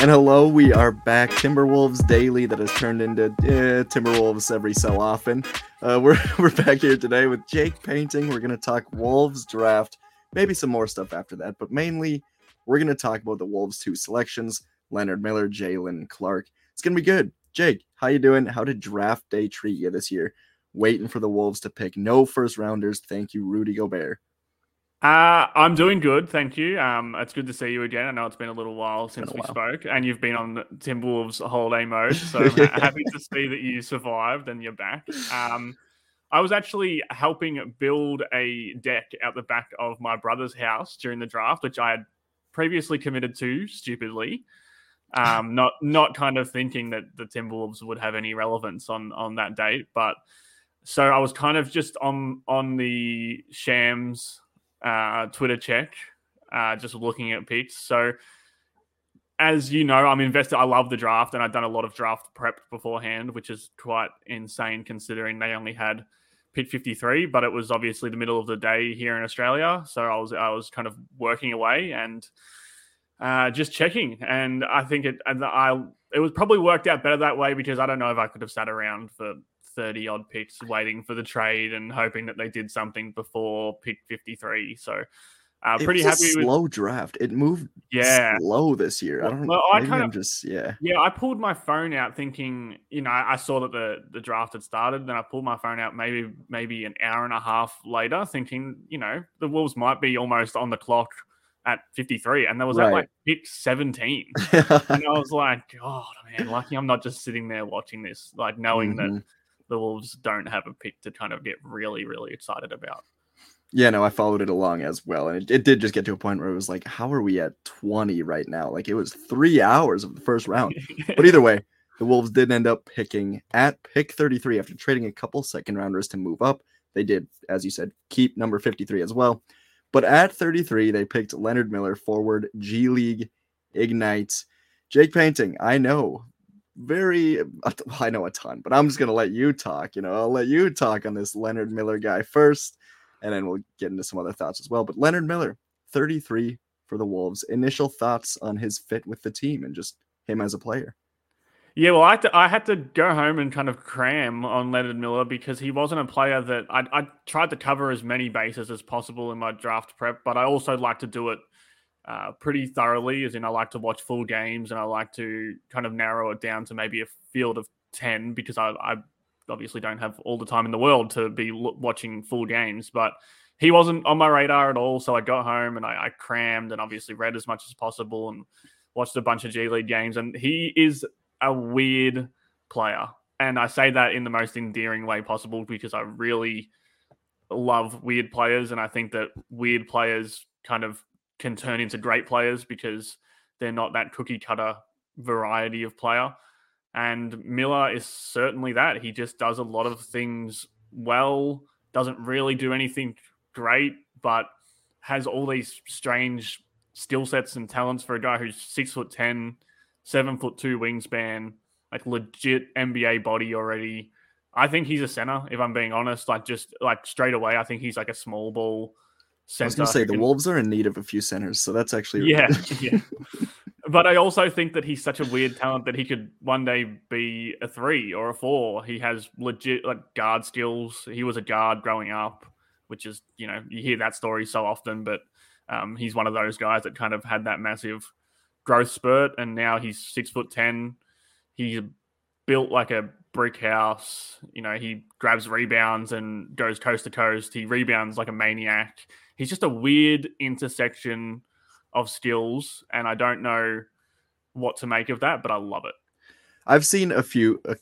And hello, we are back. Timberwolves Daily that has turned into eh, Timberwolves every so often. Uh, we're, we're back here today with Jake Painting. We're going to talk Wolves draft, maybe some more stuff after that, but mainly we're going to talk about the Wolves two selections, Leonard Miller, Jaylen Clark. It's going to be good. Jake, how you doing? How did draft day treat you this year? Waiting for the Wolves to pick no first rounders. Thank you, Rudy Gobert. Uh, I'm doing good, thank you. Um, it's good to see you again. I know it's been a little while since we while. spoke, and you've been on Timberwolves holiday mode, so I'm happy to see that you survived and you're back. Um, I was actually helping build a deck out the back of my brother's house during the draft, which I had previously committed to stupidly. Um, not not kind of thinking that the Timberwolves would have any relevance on on that date, but so I was kind of just on on the Shams uh, Twitter check, uh, just looking at picks. So, as you know, I'm invested. I love the draft, and I've done a lot of draft prep beforehand, which is quite insane considering they only had pick 53, but it was obviously the middle of the day here in Australia. So I was I was kind of working away and uh, just checking, and I think it and I it was probably worked out better that way because I don't know if I could have sat around for 30 odd picks waiting for the trade and hoping that they did something before pick 53. So uh, pretty happy. slow draft. It moved yeah slow this year. I don't. Well, I kind of just yeah yeah. I pulled my phone out thinking you know I saw that the the draft had started. Then I pulled my phone out maybe maybe an hour and a half later, thinking you know the Wolves might be almost on the clock at 53 and there was right. at like pick 17 and i was like god man lucky i'm not just sitting there watching this like knowing mm-hmm. that the Wolves don't have a pick to kind of get really, really excited about. Yeah, no, I followed it along as well. And it, it did just get to a point where it was like, how are we at 20 right now? Like it was three hours of the first round. but either way, the Wolves did end up picking at pick 33 after trading a couple second rounders to move up. They did, as you said, keep number 53 as well. But at 33, they picked Leonard Miller, forward, G League, Ignite. Jake Painting, I know very I know a ton, but I'm just gonna let you talk. You know, I'll let you talk on this Leonard Miller guy first, and then we'll get into some other thoughts as well. But Leonard Miller, 33 for the Wolves. Initial thoughts on his fit with the team and just him as a player. Yeah, well, I had, to, I had to go home and kind of cram on Leonard Miller because he wasn't a player that I, I tried to cover as many bases as possible in my draft prep, but I also like to do it uh, pretty thoroughly, as in I like to watch full games and I like to kind of narrow it down to maybe a field of 10 because I, I obviously don't have all the time in the world to be l- watching full games. But he wasn't on my radar at all. So I got home and I, I crammed and obviously read as much as possible and watched a bunch of G League games. And he is a weird player. And I say that in the most endearing way possible because I really love weird players. And I think that weird players kind of can turn into great players because they're not that cookie cutter variety of player. And Miller is certainly that. He just does a lot of things well, doesn't really do anything great, but has all these strange skill sets and talents for a guy who's six foot ten, seven foot two wingspan, like legit NBA body already. I think he's a center, if I'm being honest. Like just like straight away, I think he's like a small ball. I was going to say the. Wolves are in need of a few centers, so that's actually yeah, yeah. But I also think that he's such a weird talent that he could one day be a three or a four. He has legit like guard skills. He was a guard growing up, which is you know you hear that story so often, but um, he's one of those guys that kind of had that massive growth spurt, and now he's six foot ten. He's built like a brick house. You know, he grabs rebounds and goes coast to coast. He rebounds like a maniac he's just a weird intersection of skills, and I don't know what to make of that, but I love it. I've seen a few uh,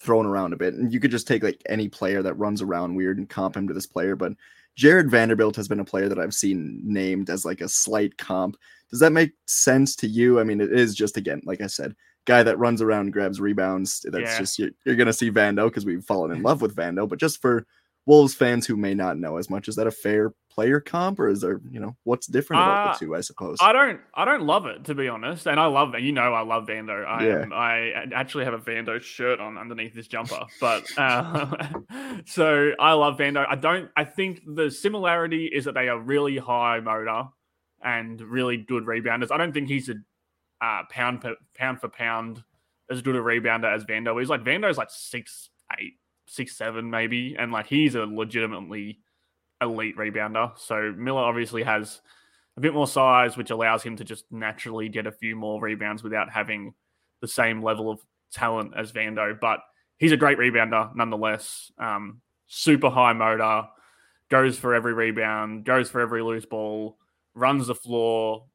thrown around a bit, and you could just take like any player that runs around weird and comp him to this player. But Jarred Vanderbilt has been a player that I've seen named as like a slight comp. Does that make sense to you? I mean, it is just again, like I said, guy that runs around, grabs rebounds. That's yeah. just you're, you're, gonna see Vando because we've fallen in love with Vando. But just for Wolves fans who may not know as much, is that a fair player comp, or is there, you know, what's different about uh, the two? I suppose. I don't, I don't love it to be honest, and I love, you know, I love Vando. I, yeah. Am, I actually have a Vando shirt on underneath this jumper, but uh, so I love Vando. I don't. I think the similarity is that they are really high motor and really good rebounders. I don't think he's a uh, pound per, pound for pound as good a rebounder as Vando is. Like Vando's like six eight, six seven maybe, and like he's a legitimately elite rebounder. So Miller obviously has a bit more size, which allows him to just naturally get a few more rebounds without having the same level of talent as Vando. But he's a great rebounder nonetheless. Um, super high motor, goes for every rebound, goes for every loose ball, runs the floor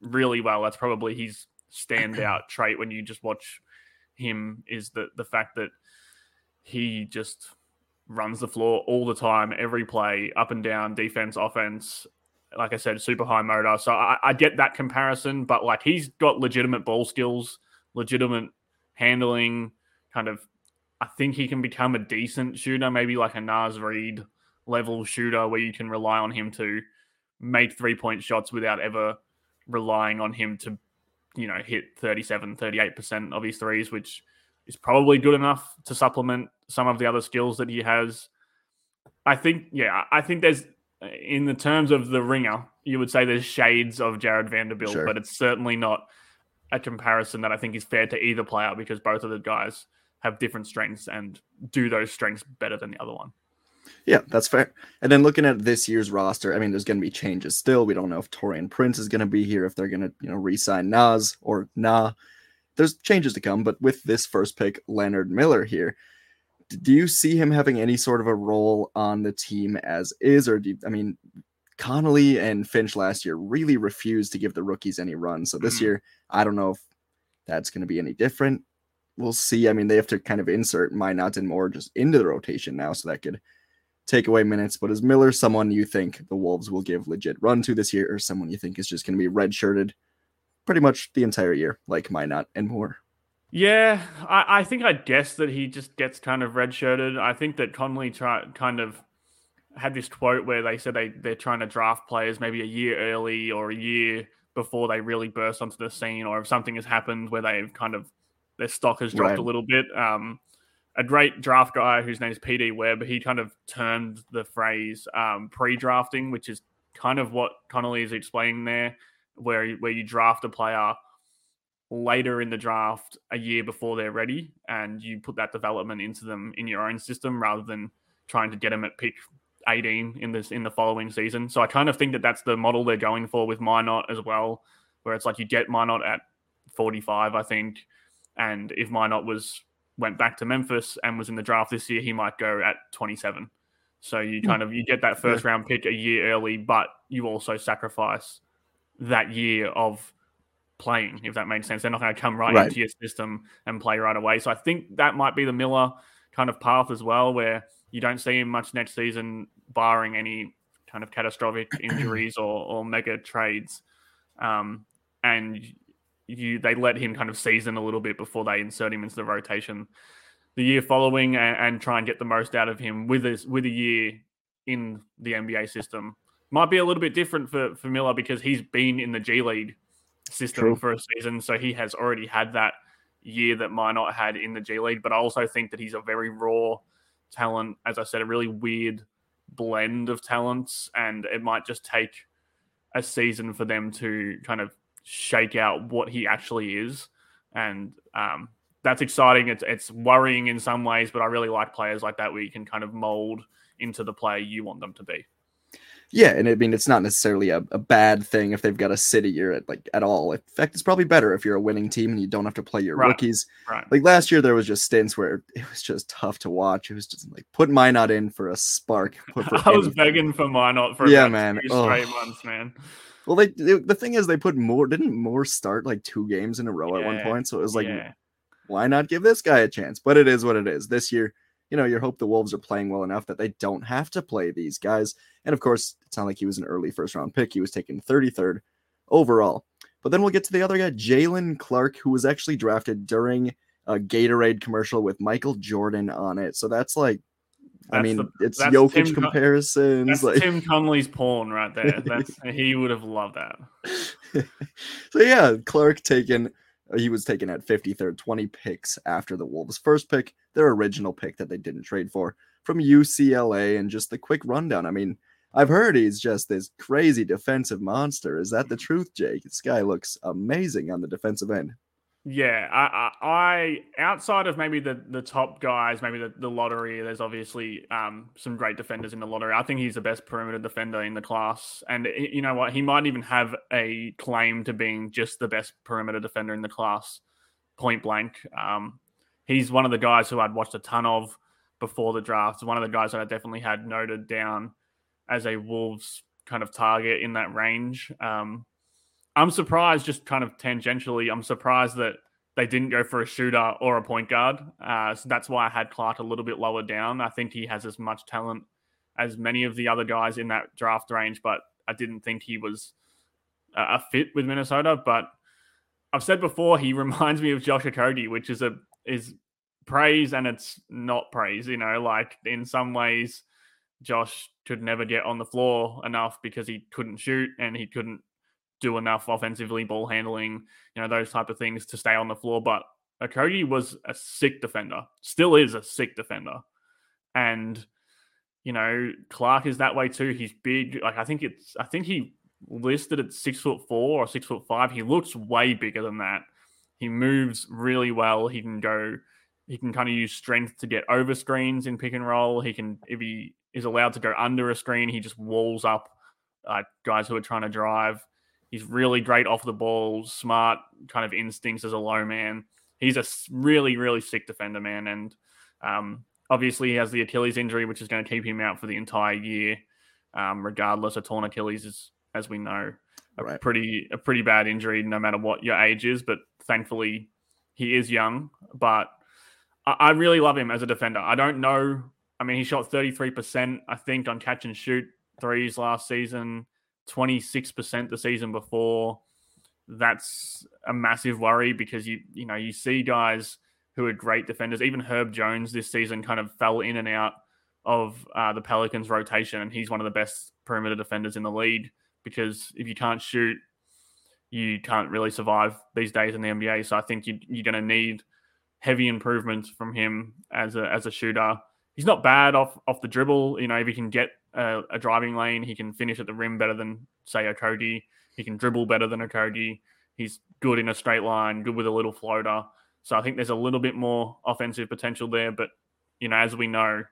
really well. That's probably his standout trait when you just watch him is the the fact that he just runs the floor all the time, every play, up and down, defense, offense. Like I said, super high motor. So I, I get that comparison, but like he's got legitimate ball skills, legitimate handling, kind of. I think he can become a decent shooter, maybe like a Naz Reid level shooter where you can rely on him to make three point shots without ever relying on him to, you know, hit 37, 38% of his threes, which is probably good enough to supplement some of the other skills that he has. I think, yeah, I think there's, in the terms of the ringer, you would say there's shades of Jarred Vanderbilt, sure. but it's certainly not a comparison that I think is fair to either player because both of the guys have different strengths and do those strengths better than the other one. Yeah, that's fair. And then looking at this year's roster, I mean, there's going to be changes still. We don't know if Taurean Prince is going to be here, if they're going to, you know, re-sign Naz or Nah. There's changes to come, but with this first pick, Leonard Miller here, do you see him having any sort of a role on the team as is, or do you, I mean, Connelly and Finch last year really refused to give the rookies any run. So this mm-hmm. year, I don't know if that's going to be any different. We'll see. I mean, they have to kind of insert Minott and Moore just into the rotation now, so that could take away minutes. But is Miller someone you think the Wolves will give legit run to this year, or someone you think is just going to be redshirted pretty much the entire year, like Minott and Moore? Yeah, I, I think I guess that he just gets kind of redshirted. I think that Connelly try, kind of had this quote where they said they, they're trying to draft players maybe a year early or a year before they really burst onto the scene, or if something has happened where they've kind of their stock has dropped right. a little bit. Um, a great draft guy whose name is PD Webb, he kind of termed the phrase um, pre-drafting, which is kind of what Connelly is explaining there, where where you draft a player later in the draft a year before they're ready, and you put that development into them in your own system rather than trying to get them at pick 18 in this in the following season. So I kind of think that that's the model they're going for with Minott as well, where it's like you get Minott at 45, I think, and if Minott was went back to Memphis and was in the draft this year, he might go at 27. So you hmm. kind of you get that first round pick a year early, but you also sacrifice that year of playing, if that makes sense. They're not going to come right, right, into your system and play right away. So I think that might be the Miller kind of path as well, where you don't see him much next season, barring any kind of catastrophic injuries or, or mega trades. Um, and you they let him kind of season a little bit before they insert him into the rotation the year following and, and try and get the most out of him with a, with a year in the NBA system. Might be a little bit different for, for Miller because he's been in the G League system True. for a season, so he has already had that year that Minott had in the G League. But I also think that he's a very raw talent. As I said, a really weird blend of talents, and it might just take a season for them to kind of shake out what he actually is, and um, that's exciting. It's it's worrying in some ways, but I really like players like that where you can kind of mold into the player you want them to be. Yeah, and I mean it's not necessarily a, a bad thing if they've got a city year at like at all. In fact, it's probably better if you're a winning team and you don't have to play your right. rookies. Right. Like last year, there was just stints where it was just tough to watch. It was just like put Minott in for a spark. For I was begging for Minott for yeah, man, straight months, man. Well, they, they, the thing is they put more didn't more start like two games in a row yeah, at one point, so it was like, yeah. why not give this guy a chance? But it is what it is. This year, you know, you hope the Wolves are playing well enough that they don't have to play these guys. And of course, it's not like he was an early first round pick; he was taken 33rd overall. But then we'll get to the other guy, Jaylen Clark, who was actually drafted during a Gatorade commercial with Michael Jordan on it. So that's like I mean, the, it's Jokic Tim comparisons. That's like Tim Connelly's porn right there. That's he would have loved that. so yeah, Clark taken. He was taken at 53rd, 20 picks after the Wolves' first pick, their original pick that they didn't trade for from UCLA. And just the quick rundown. I mean, 20 picks after the Wolves' first pick, their original pick that they didn't trade for from UCLA. And just the quick rundown. I mean, 20 picks after the Wolves' first pick, their original pick that they didn't trade for from UCLA. And just the quick rundown. I mean, I've heard he's just this crazy defensive monster. Is that the truth, Jake? This guy looks amazing on the defensive end. Yeah, I, I, outside of maybe the the top guys, maybe the, the lottery. There's obviously um, some great defenders in the lottery. I think he's the best perimeter defender in the class, and you know what? He might even have a claim to being just the best perimeter defender in the class, point blank. Um, he's one of the guys who I'd watched a ton of before the draft. One of the guys that I definitely had noted down as a Wolves kind of target in that range. Um, I'm surprised, just kind of tangentially, I'm surprised that they didn't go for a shooter or a point guard. Uh, so that's why I had Clark a little bit lower down. I think he has as much talent as many of the other guys in that draft range, but I didn't think he was a fit with Minnesota. But I've said before, he reminds me of Josh Okogie, which is a is praise and it's not praise. You know, like in some ways, Josh could never get on the floor enough because he couldn't shoot and he couldn't do enough offensively, ball handling, you know, those type of things to stay on the floor. But Okogie was a sick defender, still is a sick defender. And, you know, Clark is that way too. He's big. Like, I think it's, I think he listed at six foot four or six foot five. He looks way bigger than that. He moves really well. He can go, he can kind of use strength to get over screens in pick and roll. He can, if he is allowed to go under a screen, he just walls up uh, guys who are trying to drive. He's really great off the ball, smart kind of instincts as a low man. He's a really, really sick defender, man. And um, obviously, he has the Achilles injury, which is going to keep him out for the entire year, um, regardless. A torn Achilles is, as we know, a right. pretty a pretty bad injury, no matter what your age is. But thankfully, he is young. But I, I really love him as a defender. I don't know. I mean, he shot thirty three percent, I think, on catch and shoot threes last season. 26% the season before. That's a massive worry because you you know you see guys who are great defenders. Even Herb Jones this season kind of fell in and out of uh, the Pelicans rotation, and he's one of the best perimeter defenders in the league because if you can't shoot, you can't really survive these days in the NBA. So I think you, you're going to need heavy improvements from him as a as a shooter. He's not bad off off the dribble. You know, if he can get a, a, driving lane. He can finish at the rim better than, say, Okogie. He can dribble better than Okogie. He's good in a straight line, good with a little floater. So I think there's a little bit more offensive potential there. But, you know, as we know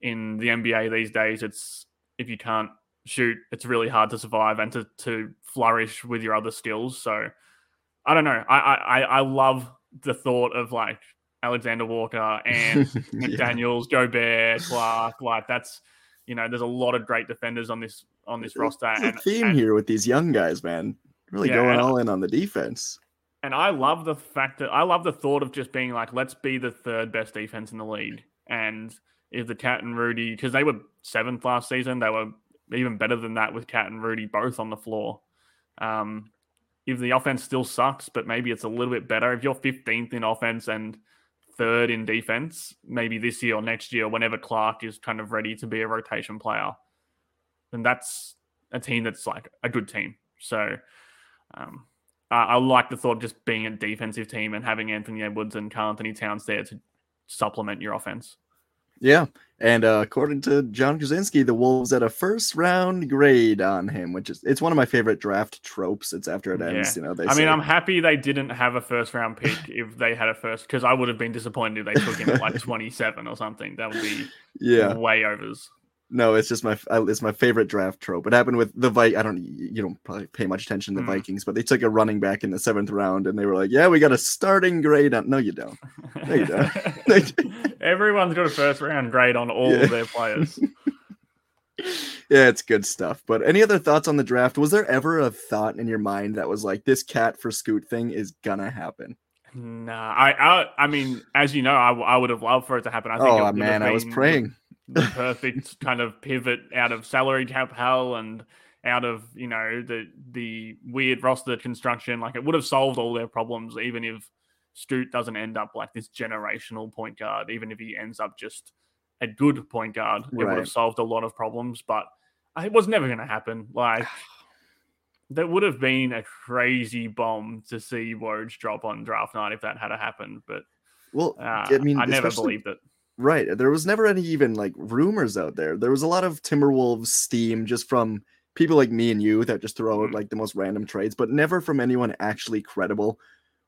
in the NBA these days, it's if you can't shoot, it's really hard to survive and to, to flourish with your other skills. So I don't know. I, I, I love the thought of like Alexander Walker and yeah. Daniels, Gobert, Clark. Like that's you know, there's a lot of great defenders on this on this roster. There's and, theme and, here with these young guys, man. Really yeah, going all in on the defense. And I love the fact that I love the thought of just being like, let's be the third best defense in the league. And if the Cat and Rudy, because they were seventh last season, they were even better than that with Cat and Rudy both on the floor. Um, if the offense still sucks, but maybe it's a little bit better, if you're 15th in offense and third in defense, maybe this year or next year, whenever Clark is kind of ready to be a rotation player, then that's a team that's like a good team. So um, I, I, like the thought of just being a defensive team and having Anthony Edwards and Carl Anthony Towns there to supplement your offense. Yeah. And uh, according to Jon Krawczynski, the Wolves had a first round grade on him, which is it's one of my favorite draft tropes. It's after it ends, yeah. you know. They I mean, I'm happy they didn't have a first round pick if they had a first because I would have been disappointed if they took him at like 27 or something. That would be yeah way overs. No, it's just my it's my favorite draft trope. It happened with the Vi. I don't you don't probably pay much attention to the mm. Vikings, but they took a running back in the seventh round, and they were like, "Yeah, we got a starting grade on." No, you don't. No, you don't. Everyone's got a first round grade on all yeah. of their players. yeah, it's good stuff. But any other thoughts on the draft? Was there ever a thought in your mind that was like, "This cat for Scoot thing is gonna happen"? Nah, I, I, I mean, as you know, I, I would have loved for it to happen. I think. Oh man, I was praying the perfect kind of pivot out of salary cap hell and out of you know the the weird roster construction. Like it would have solved all their problems, even if Scoot doesn't end up like this generational point guard. Even if he ends up just a good point guard, it right. would have solved a lot of problems. But it was never going to happen. Like that would have been a crazy bomb to see Woj drop on draft night if that had happened. But well, uh, I mean, I never believed it Right. There was never any even like rumors out there. There was a lot of Timberwolves steam just from people like me and you that just throw out Mhm. like the most random trades, but never from anyone actually credible,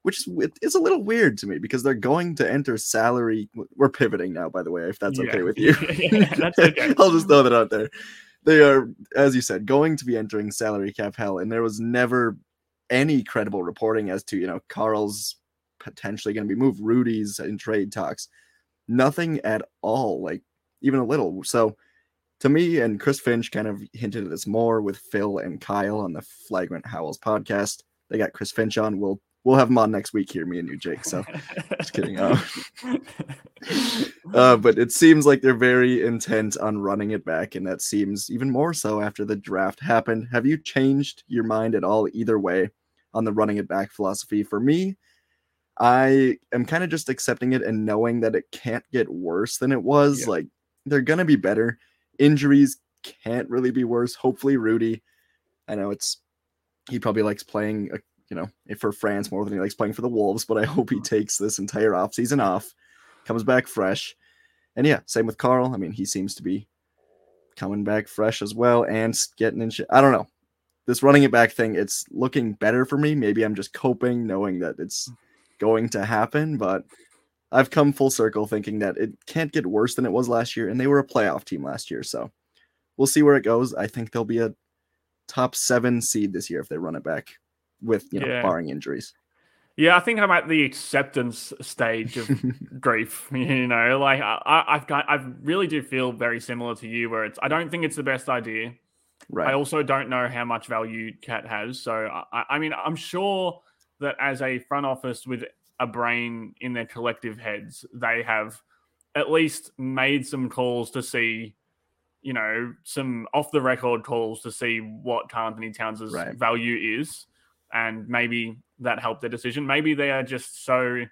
which is it is a little weird to me because they're going to enter salary. We're pivoting now, by the way, if that's okay with you. Yeah, that's okay. I'll just throw that out there. They are, as you said, going to be entering salary cap hell, and there was never any credible reporting as to you know Carl's potentially going to be moved, Rudy's in trade talks, nothing at all, like even a little. So to me, and Chris Finch kind of hinted at this more with Phil and Kyle on the Flagrant Howls podcast. They got Chris Finch on. We'll we'll have him on next week here, me and you, Jake. So just kidding. Uh, uh, but it seems like they're very intent on running it back, and that seems even more so after the draft happened. Have you changed your mind at all, either way, on the running it back philosophy? For me, I am kind of just accepting it and knowing that it can't get worse than it was. Yeah. Like they're gonna be better. Injuries can't really be worse. Hopefully, Rudy. I know it's he probably likes playing, uh, you know, eh, for France more than he likes playing for the Wolves. But I hope he mm-hmm. takes this entire off season off, comes back fresh, and yeah, same with Carl. I mean, he seems to be coming back fresh as well and getting in shit. I don't know. This running it back thing, it's looking better for me. Maybe I'm just coping, knowing that it's mm. Going to happen, but I've come full circle thinking that it can't get worse than it was last year, and they were a playoff team last year, so we'll see where it goes. I think they'll be a top seven seed this year if they run it back with you know Yeah. barring injuries. Yeah, I think I'm at the acceptance stage of grief. You know, like I, I've got, I really do feel very similar to you, where it's I don't think it's the best idea. right. I also don't know how much value Cat has. So I, I mean, I'm sure that as a front office with a brain in their collective heads, they have at least made some calls to see, you know, some off the record calls to see what Carl Anthony Towns' Right. value is, and maybe that helped their decision. Maybe they are just so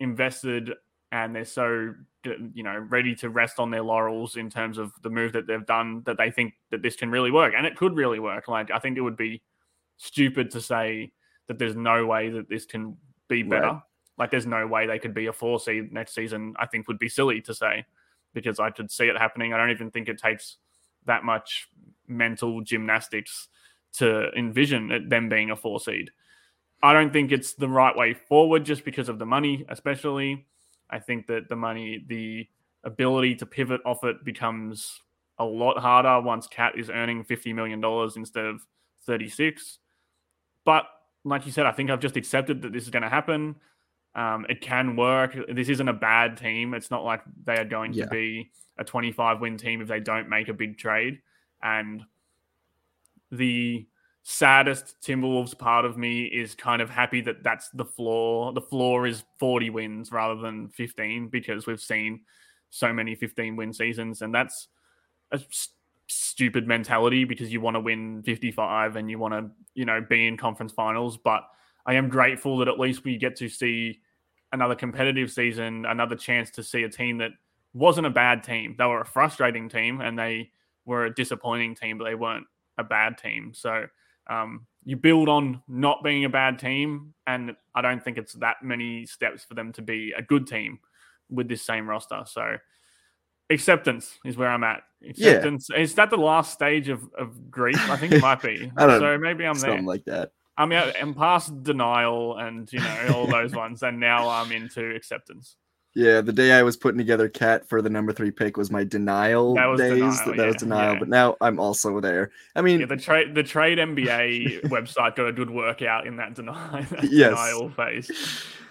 invested and they're so you know ready to rest on their laurels in terms of the move that they've done that they think that this can really work and it could really work like i think it would be stupid to say that there's no way that this can be better Right. like there's no way they could be a four seed next season i think would be silly to say because i could see it happening i don't even think it takes that much mental gymnastics to envision it, them being a four seed I don't think it's the right way forward just because of the money, especially. I think that the money, the ability to pivot off it becomes a lot harder once Cat is earning $50 million instead of 36. But like you said, I think I've just accepted that this is going to happen. Um, it can work. This isn't a bad team. It's not like they are going Yeah. to be a 25 win team if they don't make a big trade. And the saddest Timberwolves part of me is kind of happy that that's the floor. The floor is 40 wins rather than 15 because we've seen so many 15 win seasons, and that's a stupid mentality because you want to win 55 and you want to, you know, be in conference finals. But I am grateful that at least we get to see another competitive season, another chance to see a team that wasn't a bad team. They were a frustrating team and they were a disappointing team, but they weren't a bad team. So um, you build on not being a bad team, and I don't think it's that many steps for them to be a good team with this same roster. So acceptance is where I'm at. Acceptance is that the last stage of, of grief? I think it might be. I don't so maybe I'm there. Something like that. I'm out. I'm past denial and you know all those ones, and now I'm into acceptance. Yeah, the day I was putting together Cat for the number three pick was my denial That was days. denial, that, that was denial, yeah. but now I'm also there. I mean, Yeah, the trade the trade NBA website got a good workout in that denial, Yes. denial phase.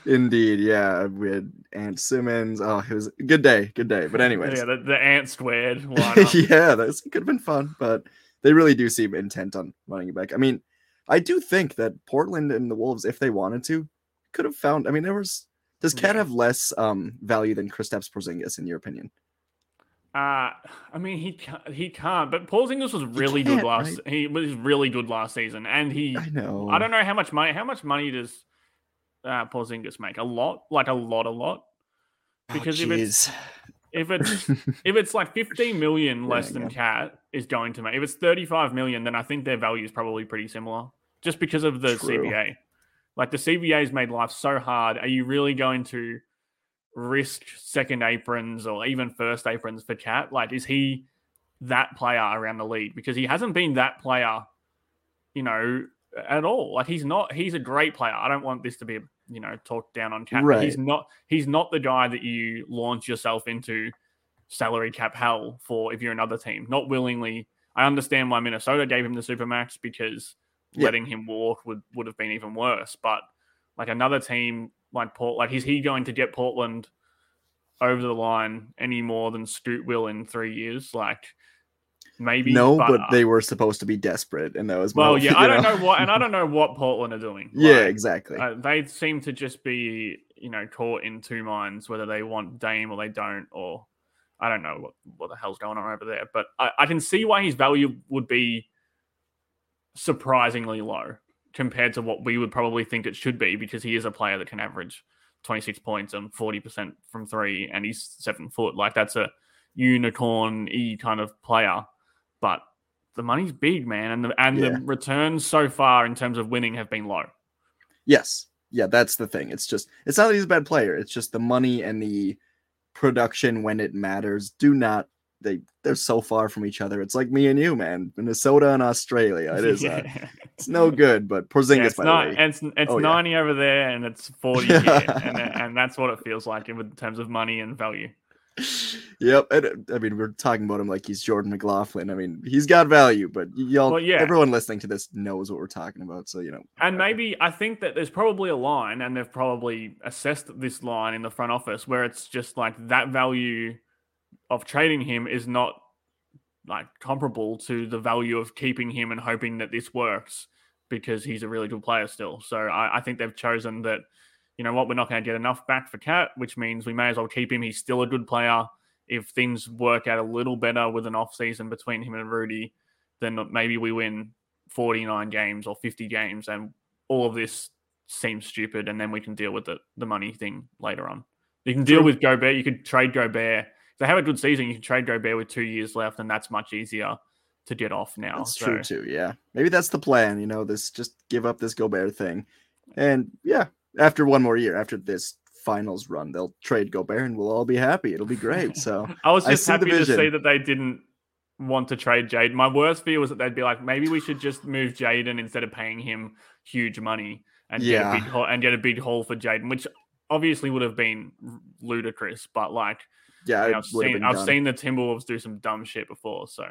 Indeed, yeah. We had Ant Simons. Oh, it was a good day, good day. But anyways, Yeah, the, the ant squared lineup. yeah, that could have been fun, but they really do seem intent on running it back. I mean, I do think that Portland and the Wolves, if they wanted to, could have found. I mean, there was. Does Cat Yeah. have less um value than Kristaps Porzingis in your opinion? Uh, I mean, he can't, he can't. But Porzingis was really good last. He was really good last season, and he. I know. I don't know how much money. How much money does uh, Porzingis make? A lot, like a lot, a lot. Oh, because if it's- If it's if it's like 15 million less Yeah, than yeah. Cat is going to make. If it's 35 million, then I think their value is probably pretty similar, just because of the True. CBA. Like the CBA's made life so hard. Are you really going to risk second aprons or even first aprons for Cat? Like, is he that player around the league? Because he hasn't been that player, you know, at all. Like he's not. He's a great player. I don't want this to be, you know, talk down on KAT. Right. He's not. He's not the guy that you launch yourself into salary cap hell for if you're another team. Not willingly. I understand why Minnesota gave him the supermax because Yeah. letting him walk would would have been even worse. But like another team like Port, like is he going to get Portland over the line any more than Scoot will in three years? Like maybe no, but, uh, they were supposed to be desperate, and that was well, yeah, I don't know what, and I don't know what Portland are doing. Yeah, exactly. uh, they seem to just be, you know, caught in two minds whether they want Dame or they don't, or I don't know what, what the hell's going on over there. But I, I can see why his value would be surprisingly low compared to what we would probably think it should be because he is a player that can average 26 points and 40% from three and he's seven foot. Like that's a unicorn e kind of player. But the money's big, man, and the and Yeah. the returns so far in terms of winning have been low. Yes. Yeah, that's the thing. It's just it's not that he's a bad player. It's just the money and the production when it matters do not they they're so far from each other. It's like me and you, man. Minnesota and Australia. It is uh, it's no good, but Porzingis Yeah, it's by not. the way. It's it's Oh, yeah. ninety over there, and it's forty here, and and that's what it feels like in terms of money and value. Yep. And, I mean, we're talking about him like he's Jordan McLaughlin. I mean, he's got value, but y'all, Well, yeah. everyone listening to this knows what we're talking about. So you know, And maybe I think that there's probably a line, and they've probably assessed this line in the front office where it's just like that value of trading him is not like comparable to the value of keeping him and hoping that this works because he's a really good player still. So I, I think they've chosen that, you know what, we're not going to get enough back for KAT, which means we may as well keep him. He's still a good player. If things work out a little better with an off season between him and Rudy, then maybe we win 49 games or 50 games and all of this seems stupid and then we can deal with the, the money thing later on. You can deal with Gobert. You could trade Gobert. If they have a good season, you can trade Gobert with two years left and that's much easier to get off now. that's So, true too. Yeah, maybe that's the plan. You know, this just give up this Gobert thing, and yeah, after one more year, after this finals run, they'll trade Gobert, and we'll all be happy. It'll be great. So I was just the happy to see that they didn't want to trade Jade. My worst fear was that they'd be like, maybe we should just move Jaden instead of paying him huge money and get Yeah. a big haul, and get a big haul for Jaden, which obviously would have been ludicrous. But like, yeah, you know, I've seen I've done. seen the Timberwolves do some dumb shit before. So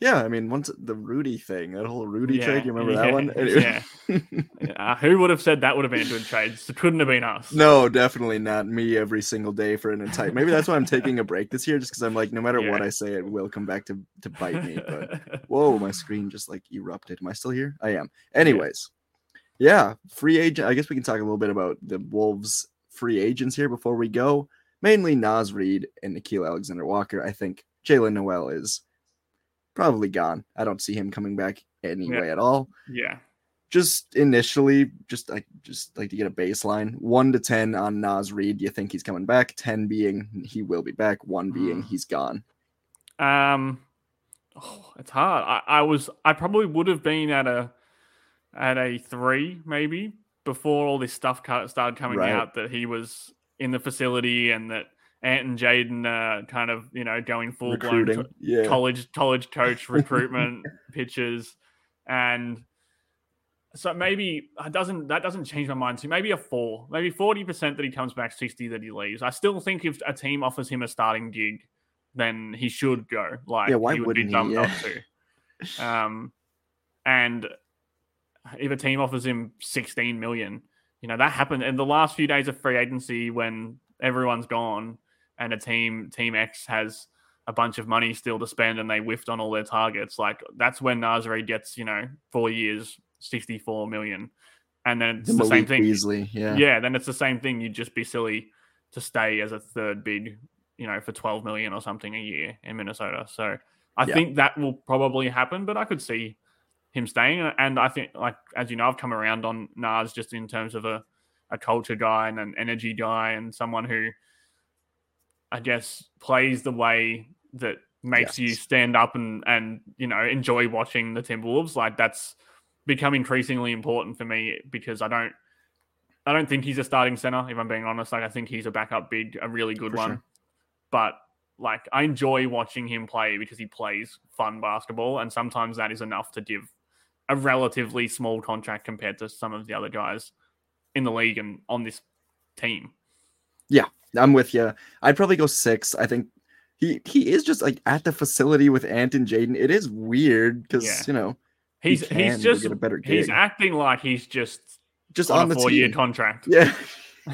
Yeah, I mean, once the Rudy thing, that whole Rudy Yeah, trade, you remember yeah, that one? Anyway. uh, who would have said that would have been a good trade? It couldn't have been us. no, definitely not me every single day for an entire. Maybe that's why I'm taking a break this year, just because I'm like, no matter what I say, it will come back to to bite me. But whoa, my screen just like erupted. Am I still here? I am. Anyways, yeah, free agent. I guess we can talk a little bit about the Wolves free agents here before we go. Mainly Naz Reid and Nickeil Alexander Walker. I think Jaylen Nowell is probably gone. I don't see him coming back anyway at all. yeah. Just initially, just like just like to get a baseline. One to ten on Naz Reid. Do you think he's coming back? Ten being he will be back. One being Mm. he's gone. Um, oh, it's hard. I, I was I probably would have been at a at a three maybe before all this stuff started coming Right. out that he was in the facility and that Ant and Jaden uh, kind of you know going full blown Yeah. college college coach recruitment pitches and so maybe it doesn't that doesn't change my mind. So maybe a four, maybe forty percent that he comes back, sixty that he leaves. I still think if a team offers him a starting gig, then he should go. Like Yeah, why he would be wouldn't he? dumb not Yeah. to. Um, and if a team offers him sixteen million, you know that happened in the last few days of free agency when everyone's gone and a team team X has a bunch of money still to spend and they whiffed on all their targets. Like that's when Naz Reid gets, you know, four years, 64 million. And then it's the, same thing. Beasley. Yeah. Yeah. then it's the same thing. You'd just be silly to stay as a third bid, you know, for 12 million or something a year in Minnesota. So I Yeah. think that will probably happen, but I could see him staying. And I think, like, as you know, I've come around on Naz just in terms of a, a culture guy and an energy guy and someone who I guess plays the way that makes you stand up and and you know enjoy watching the Timberwolves. Like that's become increasingly important for me because I don't I don't think he's a starting center. If I'm being honest, like I think he's a backup big, a really good For one. sure. But like I enjoy watching him play because he plays fun basketball, and sometimes that is enough to give a relatively small contract compared to some of the other guys in the league and on this team. I'm with you. I'd probably go six. I think he he is just like at the facility with Ant and Jaden. It is weird because Yeah. you know He's can he's just a better he's acting like he's just just on, on, a the four year contract. Yeah.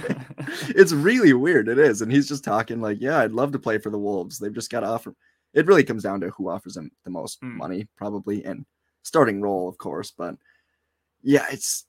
it's really weird. It is. And he's just talking like, yeah, I'd love to play for the Wolves. They've just got to offer. It really comes down to who offers him the most Mm. money, probably, and starting role, of course. But yeah, it's.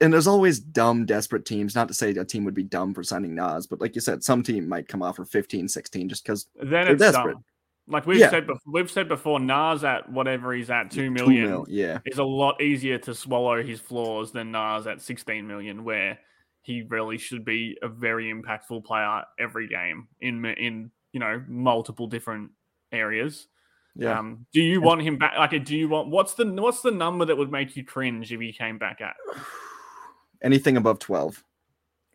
And there's always dumb, desperate teams. Not to say a team would be dumb for signing Naz, but like you said, some team might come off for 15, 16 just because then They're it's desperate. dumb. Like we've Yeah. said, before, we've said before, Naz at whatever he's at two two million mil. Yeah. is a lot easier to swallow his flaws than Naz at 16 million, where he really should be a very impactful player every game in in you know multiple different areas. Yeah. Um, do you want him back? Like, do you want what's the what's the number that would make you cringe if he came back at? Anything above 12.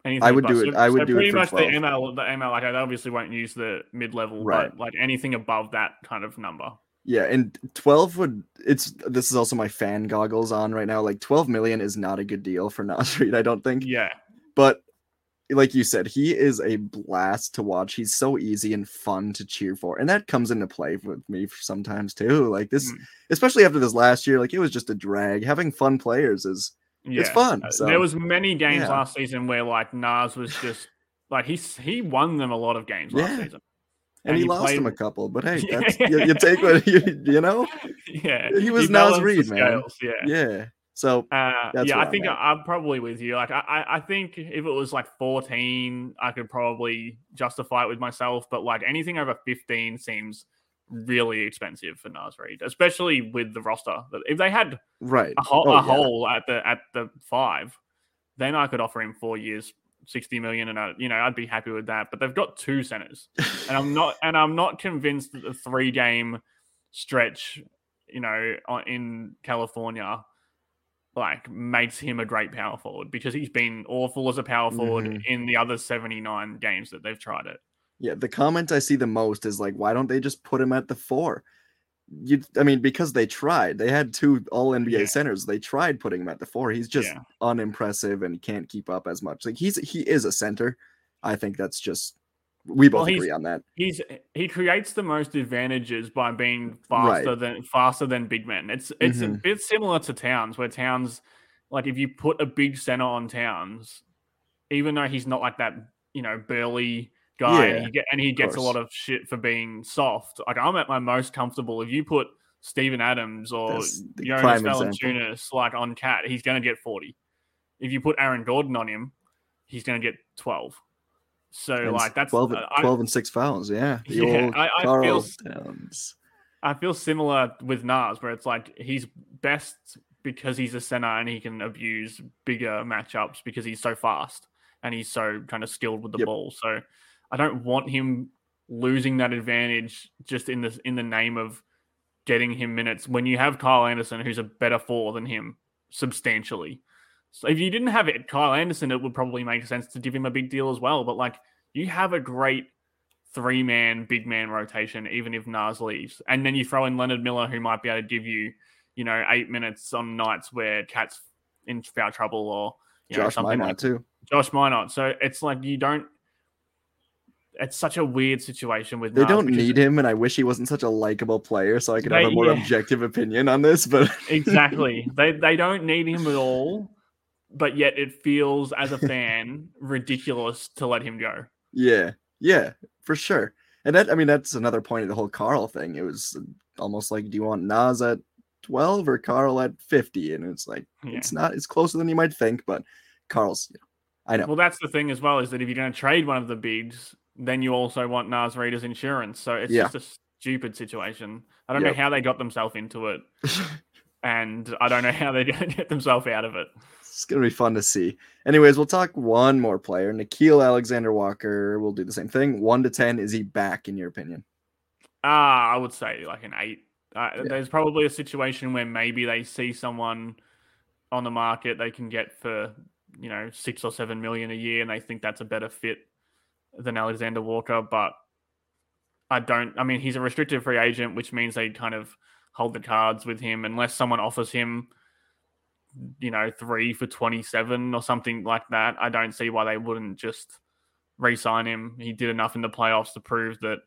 Anything I would above- do it- I would do it pretty for much 12. the ML. The ML, like I obviously won't use the mid level, Right. but like anything above that kind of number. Yeah, and 12 would it's this is also my fan goggles on right now. Like 12 million is not a good deal for Naz Reid, I don't think. Yeah, But like you said, he is a blast to watch. He's so easy and fun to cheer for. And that comes into play with me sometimes too. Like this, Mm. especially after this last year, like it was just a drag. Having fun players is yeah. it's fun. Uh, So there was many games yeah. last season where like Naz was just like he he won them a lot of games last Yeah. season. and, he, he lost played- him a couple, but hey, that's, you, you take what you you know? yeah, He was Naz Reid, man. scales, Yeah. Yeah. So Uh, That's yeah, I I'm think at. I, I'm probably with you. Like, I, I, I think if it was like 14, I could probably justify it with myself. But like anything over 15 seems really expensive for Naz Reid, especially with the roster. If they had right. a hole, Oh, a yeah. hole at the at the five, then I could offer him four years, 60 million, and I, you know I'd be happy with that. But they've got two centers, and I'm not and I'm not convinced that the three game stretch, you know, in California, like makes him a great power forward because he's been awful as a power forward Mhm. in the other 79 games that they've tried it. Yeah, the comment I see the most is like, why don't they just put him at the four? You, I mean, because they tried. They had two All NBA Yeah. centers. They tried putting him at the four. He's just Yeah. unimpressive and can't keep up as much. Like he's he is a center. I think that's just we both Well, agree on that. He's he creates the most advantages by being Right. faster than faster than big men. It's it's a Mhm. bit similar to Towns, where Towns, like if you put a big center on Towns, even though he's not like that, you know, burly guy, Yeah, and, he get, and he gets a lot of shit for being soft. Like I'm at my most comfortable if you put Steven Adams or Jonas. Valanciunas like on Cat, he's going to get forty. If you put Aaron Gordon on him, he's going to get twelve. So And like that's 12, uh, I- 12 and six fouls. Yeah. The Yeah, I- I feel-. I feel similar with Naz, where it's like he's best because he's a center and he can abuse bigger matchups because he's so fast and he's so kind of skilled with the Yep. ball. So I don't want him losing that advantage just in the in the name of getting him minutes when you have Kyle Anderson, who's a better four than him substantially. So if you didn't have it, Kyle Anderson, it would probably make sense to give him a big deal as well. But like you have a great three man, big man rotation, even if Nas leaves. And then you throw in Leonard Miller, who might be able to give you, you know, eight minutes on nights where Cat's in foul trouble or you know, Josh something Minott like too. Josh Minott. So it's like you don't. It's such a weird situation with They Naz don't need him, and I wish he wasn't such a likable player, so I could have a more yeah. objective opinion on this. But exactly. they they don't need him at all, but yet it feels as a fan ridiculous to let him go. Yeah, yeah, for sure. And that, I mean, that's another point of the whole Carl thing. It was almost like, do you want Naz at 12 or Carl at 50? And it's like, Yeah. it's not, it's closer than you might think, but Carl's, you know, I know. Well, that's the thing as well is that if you're going to trade one of the bigs, then you also want Naz Reid as insurance. So it's Yeah. just a stupid situation. I don't know how they got themselves into it, and I don't know how they're going to get themselves out of it. it's going to be fun to see. Anyways, we'll talk one more player. Nickeil Alexander Walker. We'll do the same thing. One to 10. Is he back, in your opinion? Ah, I would say like an eight. Uh, Yeah. There's probably a situation where maybe they see someone on the market they can get for you know, six or seven million a year and they think that's a better fit than Alexander Walker. But I don't, I mean, he's a restricted free agent, which means they kind of hold the cards with him unless someone offers him, you know, three for 27 or something like that. I don't see why they wouldn't just re sign him. He did enough in the playoffs to prove that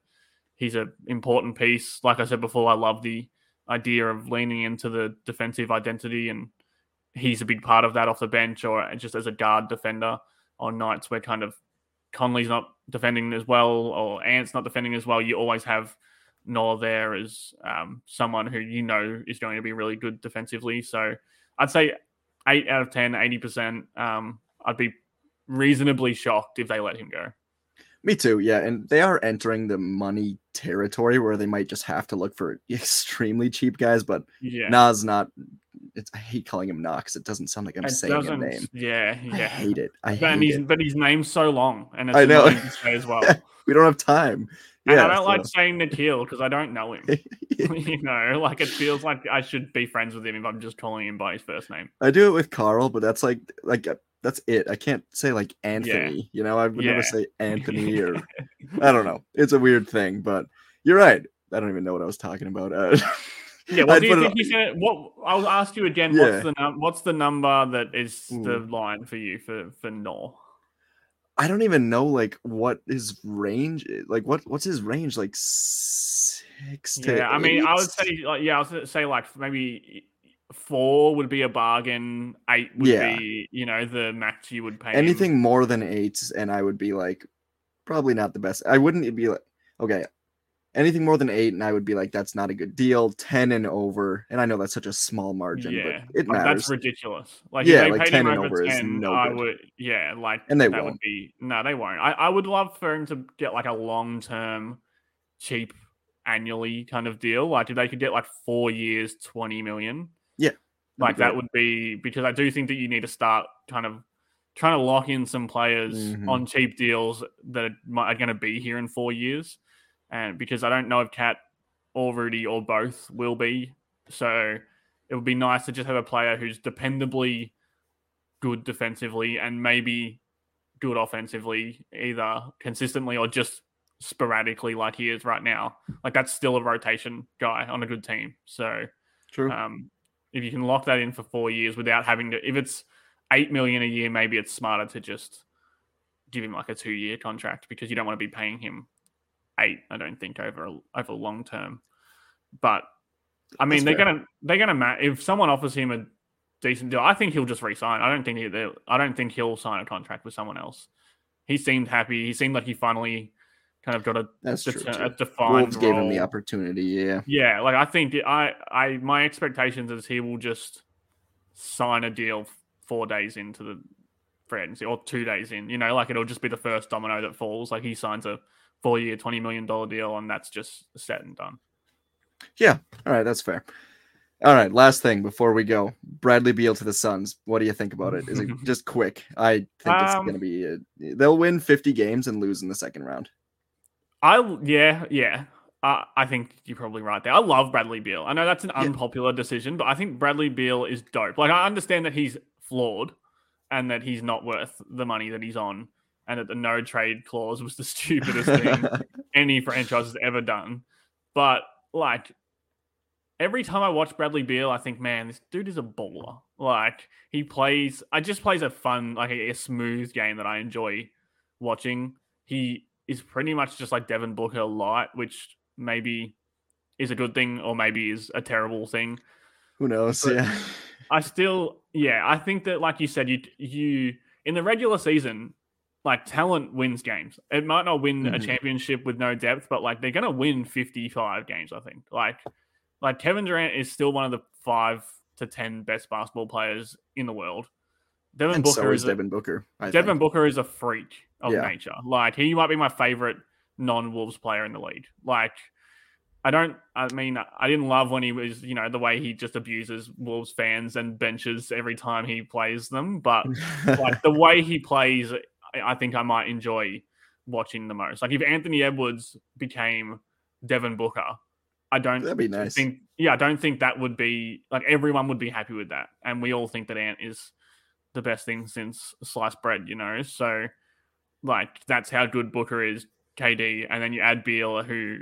he's an important piece. Like I said before, I love the idea of leaning into the defensive identity, and he's a big part of that off the bench or just as a guard defender on nights where kind of Conley's not defending as well or Ant's not defending as well. You always have Noah there as um, someone who you know is going to be really good defensively. So I'd say eight out of 10, 80%. Um, I'd be reasonably shocked if they let him go. Me too, yeah. And they are entering the money territory where they might just have to look for extremely cheap guys, but yeah. Nas not it's, I hate calling him Knox. It doesn't sound like I'm It saying doesn't- name. Yeah, I yeah. hate it. I But hate it. but his name's so long, and it's I know. as well. We don't have time. And Yeah, I don't so- like saying Nickeil because I don't know him. you know, like it feels like I should be friends with him if I'm just calling him by his first name. I do it with Carl, but that's like like uh, that's it. I can't say like Anthony. You know, I would Yeah. never say Anthony or I don't know. It's a weird thing, but you're right. I don't even know what I was talking about. Uh, Yeah, what I'd do you it think on- he's gonna? What I'll ask you again. Yeah. What's the num- What's the number that is hmm. the line for you for for Nor? I don't even know like what his range is. Like what what's his range? Like six to Yeah, I mean, I would say, like, yeah, I would say like maybe four would be a bargain. Eight would Yeah. be, you know, the max you would pay. him. anything more than eight, and I would be like, probably not the best. I wouldn't be like, okay, anything more than eight, and I would be like, that's not a good deal. Ten and over, and I know that's such a small margin, Yeah, but it matters. that's ridiculous. Like, Yeah, if they like paid 10 him and over over is 10, no I good. would, yeah, like, And they that won't. be, no, they won't. I, I would love for him to get like a long term, cheap, annually kind of deal. Like, if they could get like four years, 20 million. Yeah, Like, that would be, because I do think that you need to start kind of trying to lock in some players Mhm. on cheap deals that might- are going to be here in four years. And because I don't know if Cat or Rudy or both will be. So it would be nice to just have a player who's dependably good defensively and maybe good offensively, either consistently or just sporadically, like he is right now. Like that's still a rotation guy on a good team. So True. um, if you can lock that in for four years without having to, if it's eight million a year, maybe it's smarter to just give him like a two-year contract because you don't want to be paying him eight. I don't think over over long term. But I mean, That's they're fair. gonna they're gonna ma- if someone offers him a decent deal, I think he'll just resign. I don't think he, I don't think he'll sign a contract with someone else. He seemed happy. He seemed like he finally kind of got a, That's true. det- too. a defined Wolves gave him the opportunity. Yeah. Yeah, like I think I I my expectations is he will just sign a deal four days into the free agency or two days in. You know, like it'll just be the first domino that falls. Like he signs a four year, twenty million dollar deal, and that's just set and done. Yeah. All right, that's fair. All right, last thing before we go. Bradley Beal to the Suns. What do you think about it? Is it just quick? I think it's Um, going to be a, they'll win 50 games and lose in the second round. I yeah yeah. Uh, I think you're probably right there. I love Bradley Beal. I know that's an Yeah. unpopular decision, but I think Bradley Beal is dope. Like I understand that he's flawed and that he's not worth the money that he's on, and that the no trade clause was the stupidest thing any franchise has ever done. But like every time I watch Bradley Beal, I think, man, this dude is a baller. Like he plays, I just plays a fun, like a, a smooth game that I enjoy watching. He is pretty much just like Devin Booker light, which maybe is a good thing or maybe is a terrible thing. Who knows? But- yeah. I still, yeah, I think that, like you said, you you in the regular season, like talent wins games. It might not win a Mhm. championship with no depth, but like they're gonna win fifty five games. I think. Like, like Kevin Durant is still one of the five to ten best basketball players in the world. Devin And Booker so is is a, Devin Booker. I Devin think. Booker is a freak of Yeah. nature. Like he might be my favorite non-Wolves player in the league. Like I don't I mean I didn't love when he was, you know, the way he just abuses Wolves fans and benches every time he plays them, but like the way he plays I, think I might enjoy watching the most. Like if Anthony Edwards became Devin Booker, I don't That'd be nice. think yeah, I don't think that would be like everyone would be happy with that. And we all think that Ant is the best thing since sliced bread, you know. So like that's how good Booker is, KD, and then you add Beal, who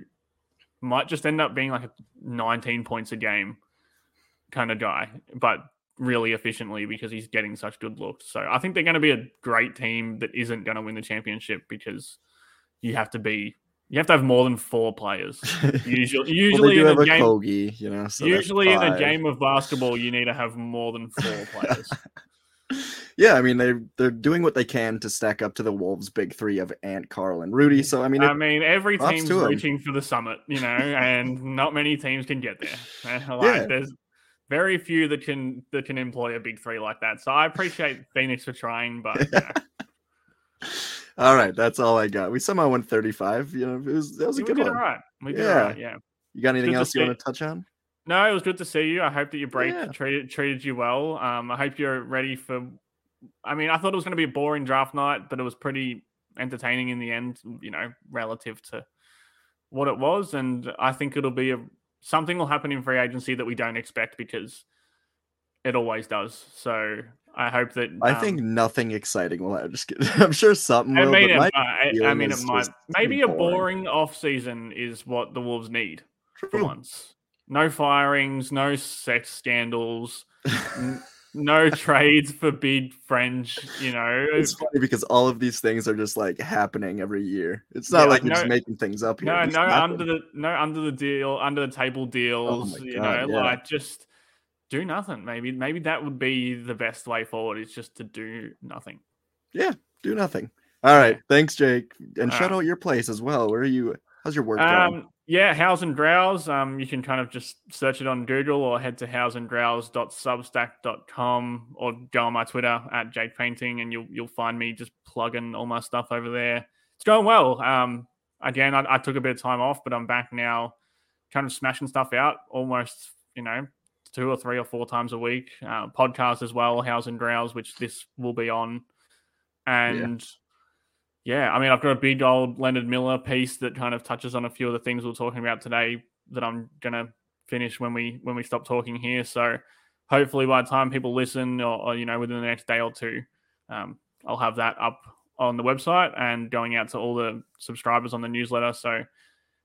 might just end up being like a 19 points a game kind of guy, but really efficiently because he's getting such good looks. So I think they're going to be a great team that isn't going to win the championship because you have to be you have to have more than four players. Usually, usually well, in a game, Kogi, you know. So usually in a game of basketball, you need to have more than four players. yeah, I mean they they're doing what they can to stack up to the Wolves' big three of Ant, Carl, and Rudy. So I mean, I mean every team's reaching for the summit, you know, and not many teams can get there. Like, yeah. there's very few that can that can employ a big three like that. So I appreciate Phoenix for trying, but. You know. all right, that's all I got. We somehow went 35. You know, it was that was a we good did one. All right. We did yeah. All right, yeah. You got anything good else you want to touch on? No, it was good to see you. I hope that your break yeah. treated treated you well. Um, I hope you're ready for. I mean, I thought it was going to be a boring draft night, but it was pretty entertaining in the end. You know, relative to what it was, and I think it'll be a something will happen in free agency that we don't expect because it always does. So I hope that. I think um, nothing exciting will happen. Just kidding. I'm sure something. I will, mean, it, I, I, mean, it might. Maybe boring. a boring off season is what the Wolves need True. for once. No firings, no sex scandals, no trades for big French. You know, it's funny because all of these things are just like happening every year. It's not yeah, like, you're just making things up. Here. No, no, under the no under the deal, under the table oh deals. Oh you God, know, yeah. like just do nothing. Maybe maybe that would be the best way forward. Is just to do nothing. Yeah, do nothing. All right, thanks, Jake, and shout out your place as well. Where are you? How's your work um, going? Yeah, Howls and Growls. Um, you can kind of just search it on Google or head to howlsandgrowls.substack.com or go on my Twitter at Jake Painting and you'll you'll find me just plugging all my stuff over there. It's going well. Um, again, I, I took a bit of time off, but I'm back now, kind of smashing stuff out almost, you know, two or three or four times a week. Uh, podcast as well, Howls and Growls, which this will be on. And yeah. I mean, I've got a big old Leonard Miller piece that kind of touches on a few of the things we are talking about today that I'm gonna finish when we when we stop talking here. So hopefully by the time people listen, or, or you know, within the next day or two, um, I'll have that up on the website and going out to all the subscribers on the newsletter. So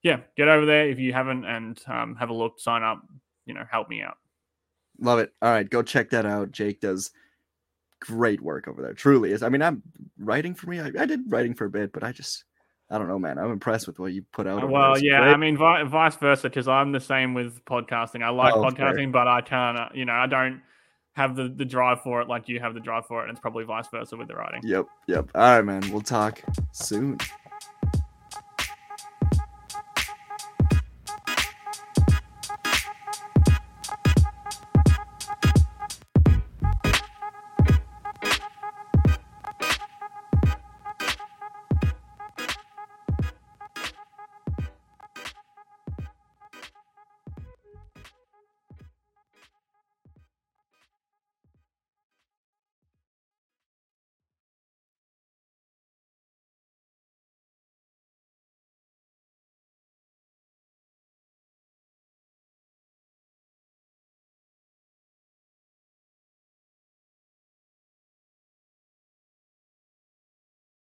yeah, get over there if you haven't and um, have a look, sign up, you know, help me out. Love it. All right, go check that out. Jake does great work over there. Truly is. I mean, I'm writing for me. I, I did writing for a bit, but I just, I don't know, man. I'm impressed with what you put out. Well, yeah. Great. I mean, vi- vice versa, because I'm the same with podcasting. I like oh, podcasting, but I can't. Uh, you know, I don't have the the drive for it like you have the drive for it. And it's probably vice versa with the writing. Yep. Yep. All right, man. We'll talk soon.